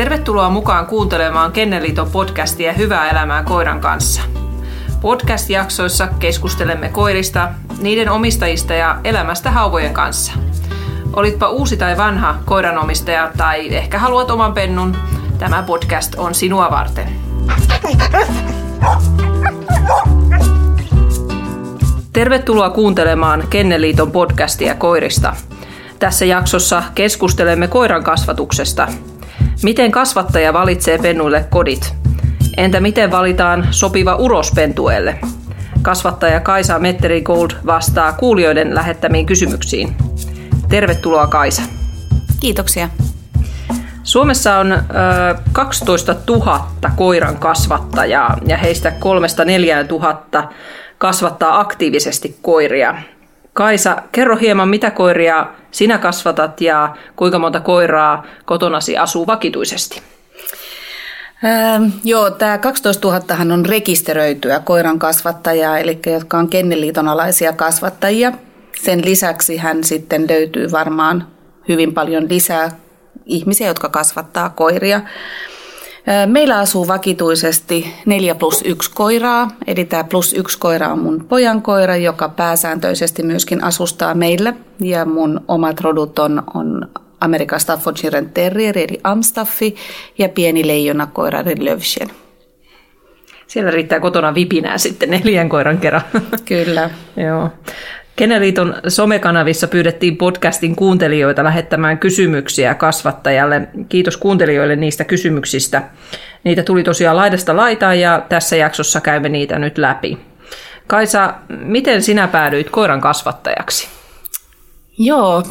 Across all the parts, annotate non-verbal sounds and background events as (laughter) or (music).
Tervetuloa mukaan kuuntelemaan Kenneliiton podcastia Hyvää elämää koiran kanssa. Podcast-jaksoissa keskustelemme koirista, niiden omistajista ja elämästä hauvojen kanssa. Olitpa uusi tai vanha koiranomistaja tai ehkä haluat oman pennun, tämä podcast on sinua varten. Tervetuloa kuuntelemaan Kenneliiton podcastia koirista. Tässä jaksossa keskustelemme koiran kasvatuksesta. Miten kasvattaja valitsee pennuille kodit? Entä miten valitaan sopiva uros pentueelle? Kasvattaja Kaisa Metterigold vastaa kuulijoiden lähettämiin kysymyksiin. Tervetuloa Kaisa. Kiitoksia. Suomessa on ö, 12 000 koiran kasvattajaa ja heistä 3-4 000 kasvattaa aktiivisesti koiria. Kaisa, kerro hieman, mitä koiria sinä kasvatat ja kuinka monta koiraa kotonasi asuu vakituisesti? Ähm, joo, tämä 12 000 on rekisteröityä koiran kasvattajaa, eli jotka on Kenneliiton alaisia kasvattajia. Sen lisäksi hän sitten löytyy varmaan hyvin paljon lisää ihmisiä, jotka kasvattaa koiria. Meillä asuu vakituisesti 4 plus 1 koiraa, eli tämä plus 1 koira on mun pojan koira, joka pääsääntöisesti myöskin asustaa meillä. Ja mun omat rodut on, on Amerikan Staffordshire Terrier, eli Amstaffi, ja pieni leijonakoira, eli Lövshen. Siellä riittää kotona vipinää sitten neljän koiran kerran. Kyllä. (laughs) Joo. Keneliiton somekanavissa pyydettiin podcastin kuuntelijoita lähettämään kysymyksiä kasvattajalle. Kiitos kuuntelijoille niistä kysymyksistä. Niitä tuli tosiaan laidasta laitaan ja tässä jaksossa käymme niitä nyt läpi. Kaisa, miten sinä päädyit koiran kasvattajaksi? Joo,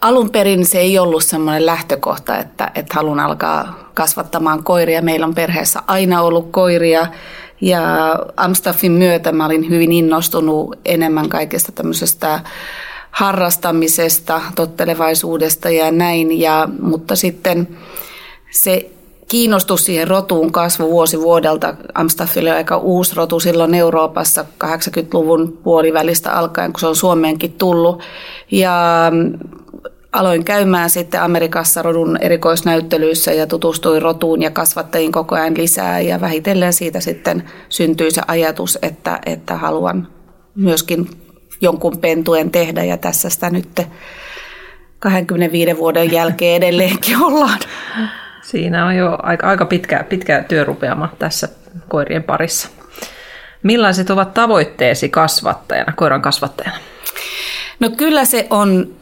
alun perin se ei ollut semmoinen lähtökohta, että, että haluan alkaa kasvattamaan koiria. Meillä on perheessä aina ollut koiria ja Amstaffin myötä mä olin hyvin innostunut enemmän kaikesta tämmöisestä harrastamisesta, tottelevaisuudesta ja näin. Ja, mutta sitten se kiinnostus siihen rotuun kasvoi vuosi vuodelta. Amstaffille oli aika uusi rotu silloin Euroopassa 80-luvun puolivälistä alkaen, kun se on Suomeenkin tullut. Ja aloin käymään sitten Amerikassa rodun erikoisnäyttelyissä ja tutustuin rotuun ja kasvattajiin koko ajan lisää ja vähitellen siitä sitten syntyi se ajatus, että, että haluan myöskin jonkun pentuen tehdä ja tässä sitä nyt 25 vuoden jälkeen (laughs) edelleenkin ollaan. Siinä on jo aika, aika pitkä, pitkä työrupeama tässä koirien parissa. Millaiset ovat tavoitteesi kasvattajana, koiran kasvattajana? No kyllä se on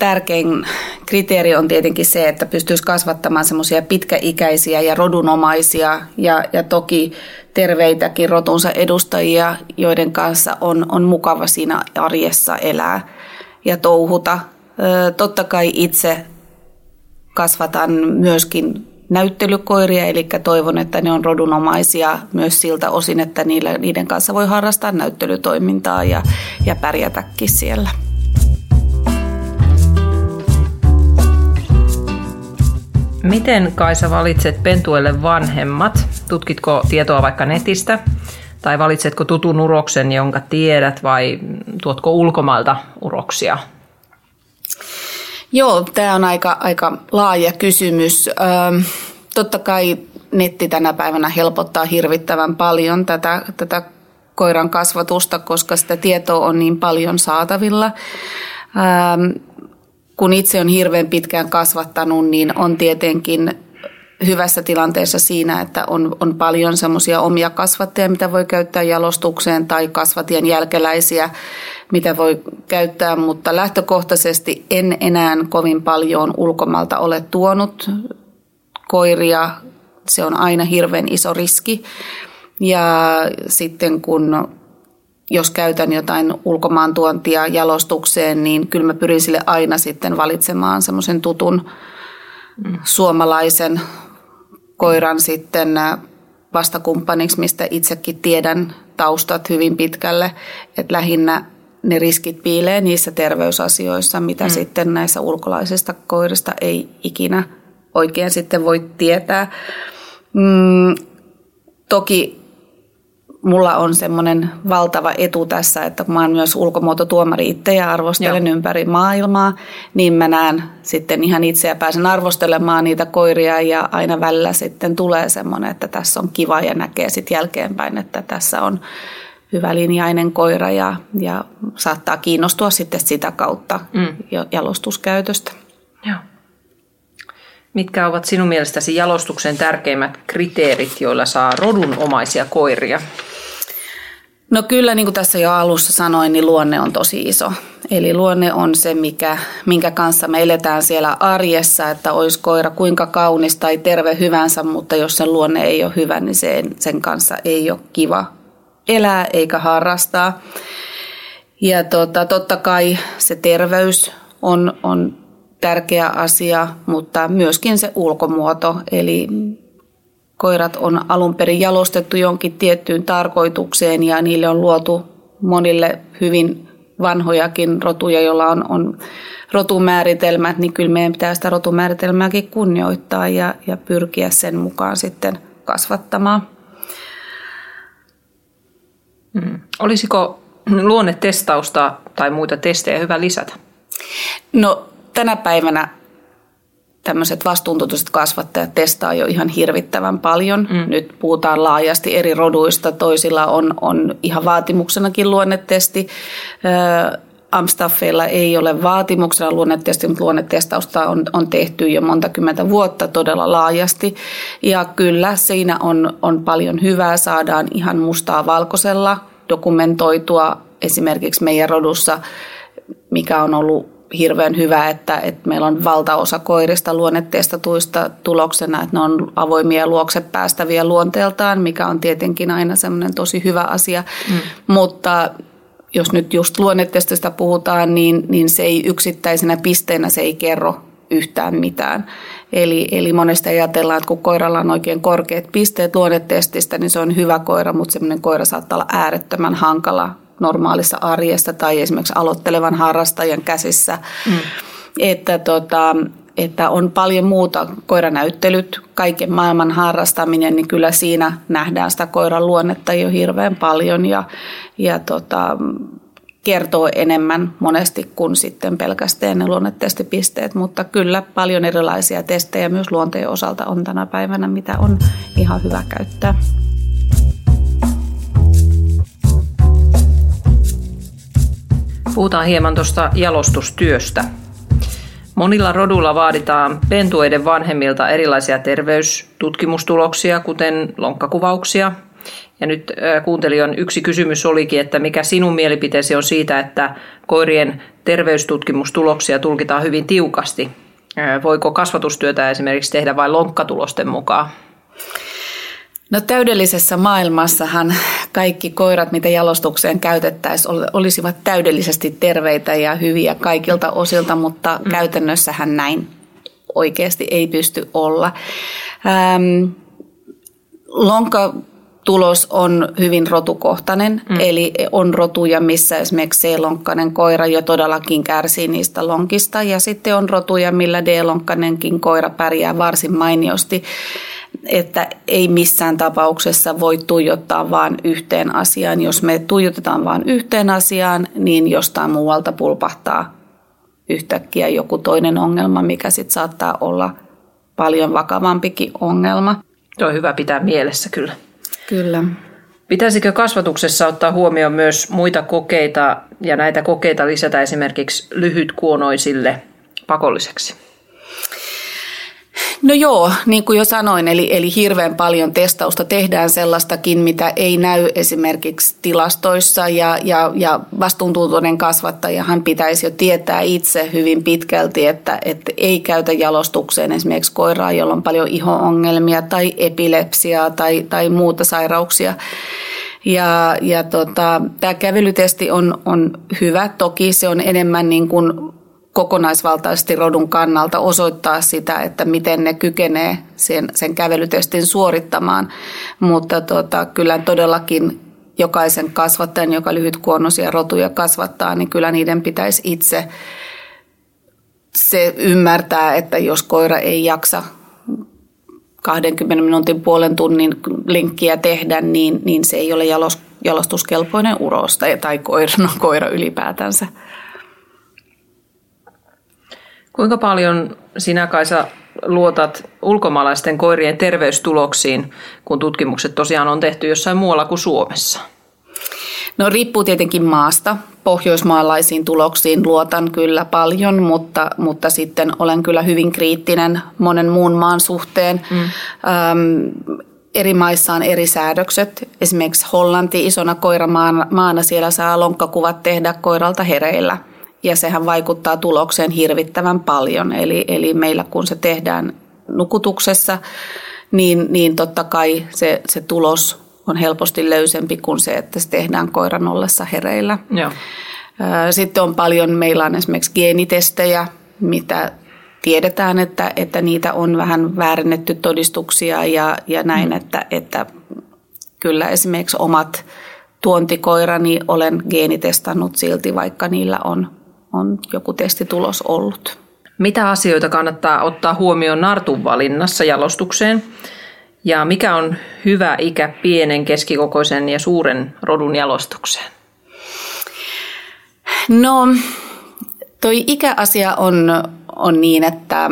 tärkein kriteeri on tietenkin se, että pystyisi kasvattamaan semmoisia pitkäikäisiä ja rodunomaisia ja, ja toki terveitäkin rotunsa edustajia, joiden kanssa on, on mukava siinä arjessa elää ja touhuta. Totta kai itse kasvatan myöskin näyttelykoiria, eli toivon, että ne on rodunomaisia myös siltä osin, että niiden kanssa voi harrastaa näyttelytoimintaa ja, ja pärjätäkin siellä. Miten Kaisa valitset pentuelle vanhemmat? Tutkitko tietoa vaikka netistä? Tai valitsetko tutun uroksen, jonka tiedät, vai tuotko ulkomailta uroksia? Joo, tämä on aika, aika laaja kysymys. Ö, totta kai netti tänä päivänä helpottaa hirvittävän paljon tätä, tätä koiran kasvatusta, koska sitä tietoa on niin paljon saatavilla. Ö, kun itse on hirveän pitkään kasvattanut, niin on tietenkin hyvässä tilanteessa siinä, että on, on paljon semmoisia omia kasvattajia, mitä voi käyttää jalostukseen tai kasvatien jälkeläisiä, mitä voi käyttää, mutta lähtökohtaisesti en enää kovin paljon ulkomalta ole tuonut koiria. Se on aina hirveän iso riski. Ja sitten kun jos käytän jotain ulkomaan tuontia jalostukseen, niin kyllä mä pyrin sille aina sitten valitsemaan semmoisen tutun mm. suomalaisen koiran sitten äh, vastakumppaniksi, mistä itsekin tiedän taustat hyvin pitkälle, että lähinnä ne riskit piilee niissä terveysasioissa, mitä mm. sitten näissä ulkolaisista koirista ei ikinä oikein sitten voi tietää. Mm, toki mulla on semmoinen valtava etu tässä, että mä oon myös ulkomuototuomari itse ja arvostelen Joo. ympäri maailmaa, niin mä näen sitten ihan itse ja pääsen arvostelemaan niitä koiria ja aina välillä sitten tulee semmoinen, että tässä on kiva ja näkee sitten jälkeenpäin, että tässä on hyvä linjainen koira ja, ja saattaa kiinnostua sitten sitä kautta mm. jalostuskäytöstä. Joo. Mitkä ovat sinun mielestäsi jalostuksen tärkeimmät kriteerit, joilla saa rodunomaisia koiria? No kyllä, niin kuin tässä jo alussa sanoin, niin luonne on tosi iso. Eli luonne on se, mikä, minkä kanssa me eletään siellä arjessa, että olisi koira kuinka kaunis tai terve hyvänsä, mutta jos sen luonne ei ole hyvä, niin sen, sen kanssa ei ole kiva elää eikä harrastaa. Ja tota, totta kai se terveys on, on tärkeä asia, mutta myöskin se ulkomuoto. Eli koirat on alun perin jalostettu jonkin tiettyyn tarkoitukseen ja niille on luotu monille hyvin vanhojakin rotuja, joilla on, on rotumääritelmät, niin kyllä meidän pitää sitä rotumääritelmääkin kunnioittaa ja, ja pyrkiä sen mukaan sitten kasvattamaan. Hmm. Olisiko luonnetestausta tai muita testejä hyvä lisätä? No tänä päivänä tämmöiset vastuuntuntoiset kasvattajat testaa jo ihan hirvittävän paljon. Mm. Nyt puhutaan laajasti eri roduista. Toisilla on, on ihan vaatimuksenakin luonnetesti. Amstaffeilla ei ole vaatimuksena luonnetesti, mutta luonnetestausta on, on tehty jo monta kymmentä vuotta todella laajasti. Ja kyllä siinä on, on paljon hyvää. Saadaan ihan mustaa valkoisella dokumentoitua esimerkiksi meidän rodussa, mikä on ollut hirveän hyvä, että, että meillä on valtaosa koirista luonnetestatuista tuloksena, että ne on avoimia luokse päästäviä luonteeltaan, mikä on tietenkin aina semmoinen tosi hyvä asia. Mm. Mutta jos nyt just luonnetestistä puhutaan, niin, niin se ei yksittäisenä pisteenä se ei kerro yhtään mitään. Eli, eli monesti ajatellaan, että kun koiralla on oikein korkeat pisteet luonnetestistä, niin se on hyvä koira, mutta semmoinen koira saattaa olla äärettömän hankala normaalissa arjessa tai esimerkiksi aloittelevan harrastajan käsissä. Mm. Että, tota, että on paljon muuta, koiranäyttelyt, kaiken maailman harrastaminen, niin kyllä siinä nähdään sitä koiran luonnetta jo hirveän paljon ja, ja tota, kertoo enemmän monesti kuin sitten pelkästään ne luonnetestipisteet, mutta kyllä paljon erilaisia testejä myös luonteen osalta on tänä päivänä, mitä on ihan hyvä käyttää. Puhutaan hieman tuosta jalostustyöstä. Monilla rodulla vaaditaan pentueiden vanhemmilta erilaisia terveystutkimustuloksia, kuten lonkkakuvauksia. Ja nyt kuuntelijan yksi kysymys olikin, että mikä sinun mielipiteesi on siitä, että koirien terveystutkimustuloksia tulkitaan hyvin tiukasti. Voiko kasvatustyötä esimerkiksi tehdä vain lonkkatulosten mukaan? No täydellisessä maailmassahan kaikki koirat, mitä jalostukseen käytettäisiin, olisivat täydellisesti terveitä ja hyviä kaikilta osilta, mutta mm. käytännössähän näin oikeasti ei pysty olla. Ähm, lonka tulos on hyvin rotukohtainen, mm. eli on rotuja, missä esimerkiksi C-lonkkainen koira jo todellakin kärsii niistä lonkista, ja sitten on rotuja, millä D-lonkkainenkin koira pärjää varsin mainiosti että ei missään tapauksessa voi tuijottaa vain yhteen asiaan. Jos me tuijotetaan vain yhteen asiaan, niin jostain muualta pulpahtaa yhtäkkiä joku toinen ongelma, mikä sitten saattaa olla paljon vakavampikin ongelma. Tuo on hyvä pitää mielessä kyllä. Kyllä. Pitäisikö kasvatuksessa ottaa huomioon myös muita kokeita ja näitä kokeita lisätä esimerkiksi lyhytkuonoisille pakolliseksi? No joo, niin kuin jo sanoin, eli, eli hirveän paljon testausta tehdään sellaistakin, mitä ei näy esimerkiksi tilastoissa ja, ja, ja vastuuntuntoinen kasvattajahan pitäisi jo tietää itse hyvin pitkälti, että, että ei käytä jalostukseen esimerkiksi koiraa, jolla on paljon iho-ongelmia tai epilepsiaa tai, tai muuta sairauksia. Ja, ja tota, tämä kävelytesti on, on hyvä. Toki se on enemmän niin kuin kokonaisvaltaisesti rodun kannalta osoittaa sitä, että miten ne kykenee sen, sen kävelytestin suorittamaan. Mutta tota, kyllä todellakin jokaisen kasvattajan, joka lyhytkuonnoisia rotuja kasvattaa, niin kyllä niiden pitäisi itse se ymmärtää, että jos koira ei jaksa 20 minuutin puolen tunnin linkkiä tehdä, niin, niin se ei ole jalos, jalostuskelpoinen uros tai, tai koira, no, koira ylipäätänsä. Kuinka paljon sinä Kaisa luotat ulkomaalaisten koirien terveystuloksiin, kun tutkimukset tosiaan on tehty jossain muualla kuin Suomessa? No riippuu tietenkin maasta. Pohjoismaalaisiin tuloksiin luotan kyllä paljon, mutta, mutta sitten olen kyllä hyvin kriittinen monen muun maan suhteen. Mm. Öm, eri maissa on eri säädökset. Esimerkiksi Hollanti isona koiramaana, siellä saa lonkkakuvat tehdä koiralta hereillä. Ja sehän vaikuttaa tulokseen hirvittävän paljon. Eli, eli meillä kun se tehdään nukutuksessa, niin, niin totta kai se, se tulos on helposti löysempi kuin se, että se tehdään koiran ollessa hereillä. Joo. Sitten on paljon, meillä on esimerkiksi geenitestejä, mitä tiedetään, että, että niitä on vähän väärennetty todistuksia ja, ja näin, mm. että, että kyllä esimerkiksi omat tuontikoirani olen geenitestannut silti, vaikka niillä on, on joku testitulos ollut. Mitä asioita kannattaa ottaa huomioon nartun valinnassa jalostukseen? Ja mikä on hyvä ikä pienen, keskikokoisen ja suuren rodun jalostukseen? No, toi ikäasia on, on niin, että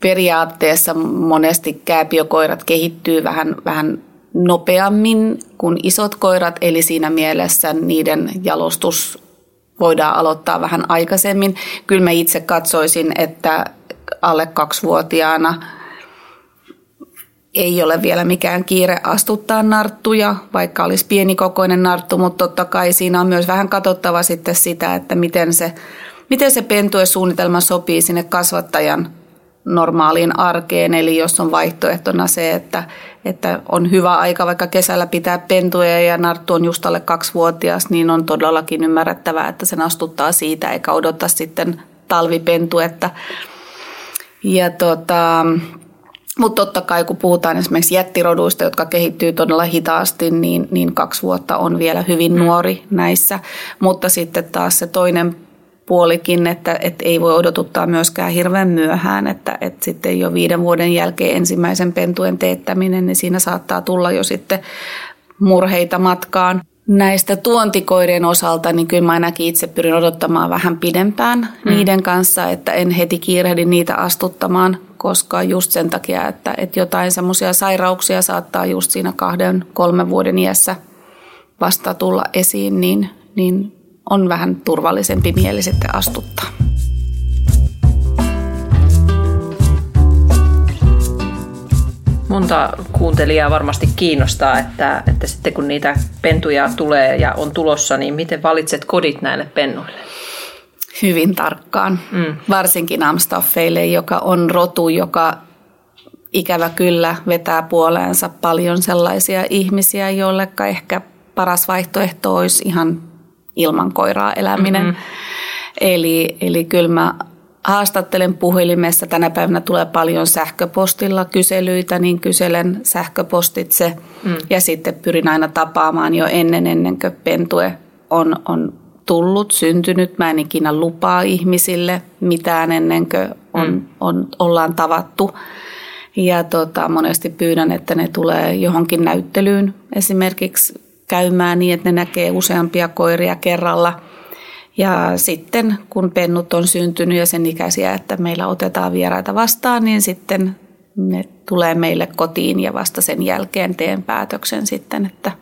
periaatteessa monesti kääpiökoirat kehittyy vähän, vähän nopeammin kuin isot koirat, eli siinä mielessä niiden jalostus voidaan aloittaa vähän aikaisemmin. Kyllä mä itse katsoisin, että alle kaksivuotiaana – ei ole vielä mikään kiire astuttaa narttuja, vaikka olisi pienikokoinen narttu, mutta totta kai siinä on myös vähän katsottava sitten sitä, että miten se, miten se pentuesuunnitelma sopii sinne kasvattajan normaaliin arkeen. Eli jos on vaihtoehtona se, että, että on hyvä aika vaikka kesällä pitää pentuja ja narttu on just alle kaksivuotias, niin on todellakin ymmärrettävää, että sen astuttaa siitä eikä odota sitten talvipentuetta. Ja tota, mutta totta kai, kun puhutaan esimerkiksi jättiroduista, jotka kehittyy todella hitaasti, niin, niin kaksi vuotta on vielä hyvin mm. nuori näissä. Mutta sitten taas se toinen puolikin, että, että ei voi odotuttaa myöskään hirveän myöhään, että, että sitten jo viiden vuoden jälkeen ensimmäisen pentuen teettäminen, niin siinä saattaa tulla jo sitten murheita matkaan. Näistä tuontikoirien osalta, niin kyllä mä ainakin itse pyrin odottamaan vähän pidempään mm. niiden kanssa, että en heti kiirehdi niitä astuttamaan, koska just sen takia, että, että jotain semmoisia sairauksia saattaa just siinä kahden, kolmen vuoden iässä vasta tulla esiin, niin, niin on vähän turvallisempi mieli sitten astuttaa. Monta kuuntelijaa varmasti kiinnostaa, että, että sitten kun niitä pentuja tulee ja on tulossa, niin miten valitset kodit näille pennuille? hyvin tarkkaan, mm. varsinkin Amstaffeille, joka on rotu, joka ikävä kyllä vetää puoleensa paljon sellaisia ihmisiä, joille ehkä paras vaihtoehto olisi ihan ilman koiraa eläminen. Mm-hmm. Eli, eli kyllä mä haastattelen puhelimessa. Tänä päivänä tulee paljon sähköpostilla kyselyitä, niin kyselen sähköpostitse. Mm. Ja sitten pyrin aina tapaamaan jo ennen, ennen kuin pentue on, on tullut, syntynyt. Mä en ikinä lupaa ihmisille mitään ennen kuin on, mm. on, ollaan tavattu. Ja tota, monesti pyydän, että ne tulee johonkin näyttelyyn esimerkiksi käymään niin, että ne näkee useampia koiria kerralla. Ja sitten kun pennut on syntynyt ja sen ikäisiä, että meillä otetaan vieraita vastaan, niin sitten ne tulee meille kotiin ja vasta sen jälkeen teen päätöksen sitten, että,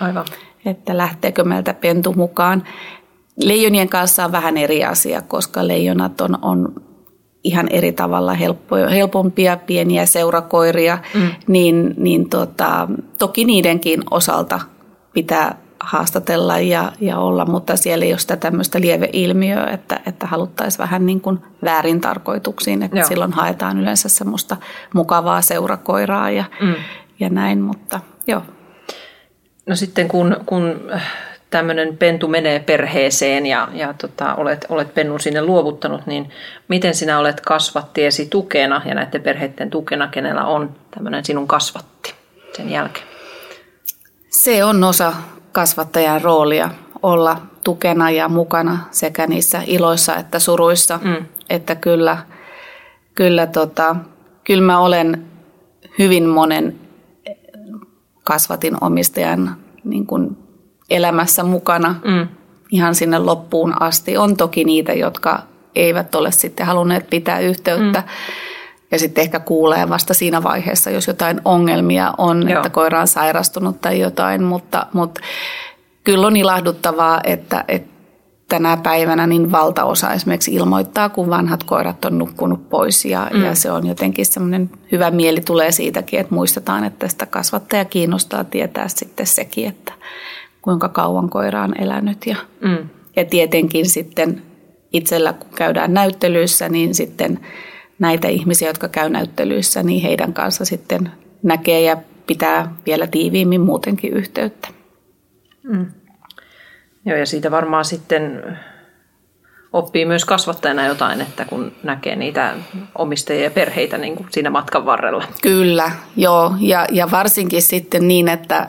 Aivan. että lähteekö meiltä pentu mukaan. Leijonien kanssa on vähän eri asia, koska leijonat on, on ihan eri tavalla helppo, helpompia pieniä seurakoiria, mm. niin, niin tota, toki niidenkin osalta pitää haastatella ja, ja olla, mutta siellä ei ole sitä tämmöistä lieveilmiöä, että, että haluttaisiin vähän niin kuin väärin tarkoituksiin, että Joo. silloin haetaan yleensä semmoista mukavaa seurakoiraa ja, mm. ja näin, mutta joo. No sitten kun, kun tämmöinen pentu menee perheeseen ja, ja tota, olet, olet pennun sinne luovuttanut, niin miten sinä olet kasvattiesi tukena ja näiden perheiden tukena, kenellä on tämmöinen sinun kasvatti sen jälkeen? Se on osa kasvattajan roolia olla tukena ja mukana sekä niissä iloissa että suruissa. Mm. Että kyllä, kyllä, tota, kyllä mä olen hyvin monen kasvatin omistajan niin kuin elämässä mukana mm. ihan sinne loppuun asti. On toki niitä, jotka eivät ole sitten halunneet pitää yhteyttä. Mm. Ja sitten ehkä kuulee vasta siinä vaiheessa, jos jotain ongelmia on, Joo. että koira on sairastunut tai jotain. Mutta, mutta kyllä on ilahduttavaa, että, että tänä päivänä niin valtaosa esimerkiksi ilmoittaa, kun vanhat koirat on nukkunut pois. Ja, mm. ja se on jotenkin semmoinen hyvä mieli tulee siitäkin, että muistetaan, että sitä kasvattaja kiinnostaa tietää sitten sekin, että kuinka kauan koira on elänyt. Ja, mm. ja tietenkin sitten itsellä, kun käydään näyttelyissä, niin sitten näitä ihmisiä, jotka käy näyttelyissä, niin heidän kanssa sitten näkee ja pitää vielä tiiviimmin muutenkin yhteyttä. Mm. Joo, ja siitä varmaan sitten oppii myös kasvattajana jotain, että kun näkee niitä omistajia ja perheitä niin kuin siinä matkan varrella. Kyllä, joo. Ja, ja varsinkin sitten niin, että,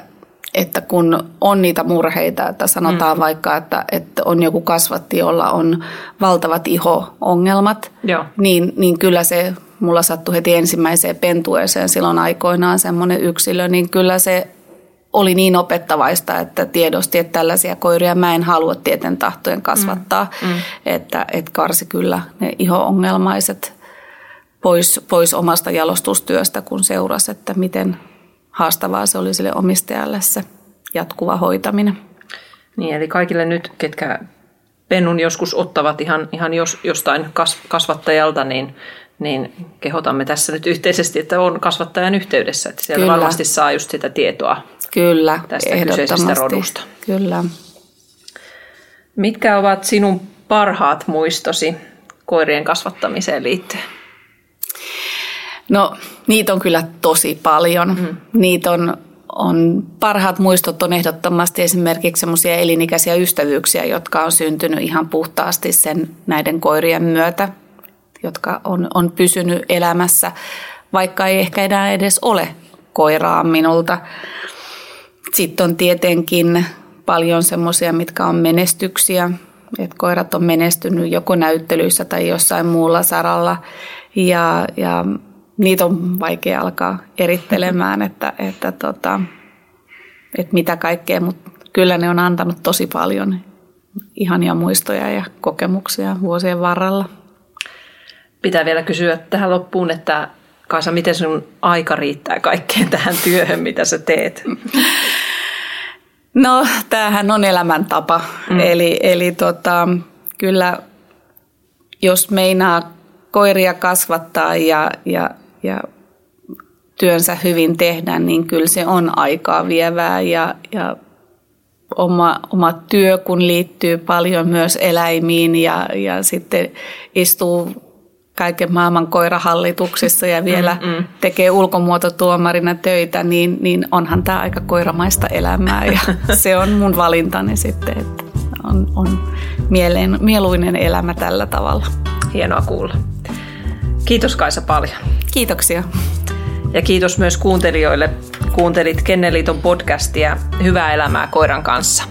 että kun on niitä murheita, että sanotaan mm. vaikka, että, että on joku kasvatti, jolla on valtavat iho-ongelmat, joo. Niin, niin kyllä se, mulla sattui heti ensimmäiseen pentueeseen silloin aikoinaan semmoinen yksilö, niin kyllä se oli niin opettavaista, että tiedosti, että tällaisia koiria mä en halua tieten tahtojen kasvattaa, mm. Mm. Että, että karsi kyllä ne iho-ongelmaiset pois, pois omasta jalostustyöstä, kun seurasi, että miten haastavaa se oli sille omistajalle se jatkuva hoitaminen. Niin, eli kaikille nyt, ketkä pennun joskus ottavat ihan, ihan jos, jostain kas, kasvattajalta, niin, niin kehotamme tässä nyt yhteisesti, että on kasvattajan yhteydessä. Että siellä Kyllä. varmasti saa just sitä tietoa Kyllä, tästä kyseisestä rodusta. Kyllä. Mitkä ovat sinun parhaat muistosi koirien kasvattamiseen liittyen? No, niitä on kyllä tosi paljon. Mm. Niitä on, on, parhaat muistot on ehdottomasti esimerkiksi semmoisia elinikäisiä ystävyyksiä, jotka on syntynyt ihan puhtaasti sen näiden koirien myötä, jotka on, on pysynyt elämässä, vaikka ei ehkä enää edes ole koiraa minulta. Sitten on tietenkin paljon semmoisia, mitkä on menestyksiä, että koirat on menestynyt joko näyttelyissä tai jossain muulla saralla ja, ja niitä on vaikea alkaa erittelemään, (laughs) että, että, tota, että mitä kaikkea, mutta kyllä ne on antanut tosi paljon ihania muistoja ja kokemuksia vuosien varrella. Pitää vielä kysyä tähän loppuun, että Kaisa, miten sun aika riittää kaikkeen tähän työhön, mitä sä teet? (laughs) No, tämähän on elämäntapa. Mm. Eli, eli tota, kyllä jos meinaa koiria kasvattaa ja, ja, ja työnsä hyvin tehdä, niin kyllä se on aikaa vievää ja, ja oma, oma työ, kun liittyy paljon myös eläimiin ja, ja sitten istuu kaiken maailman koirahallituksissa ja vielä mm, mm. tekee ulkomuototuomarina töitä, niin, niin onhan tämä aika koiramaista elämää ja (laughs) se on mun valintani sitten, että on, on mieleen, mieluinen elämä tällä tavalla. Hienoa kuulla. Kiitos Kaisa paljon. Kiitoksia. Ja kiitos myös kuuntelijoille. Kuuntelit Kenneliiton podcastia Hyvää elämää koiran kanssa.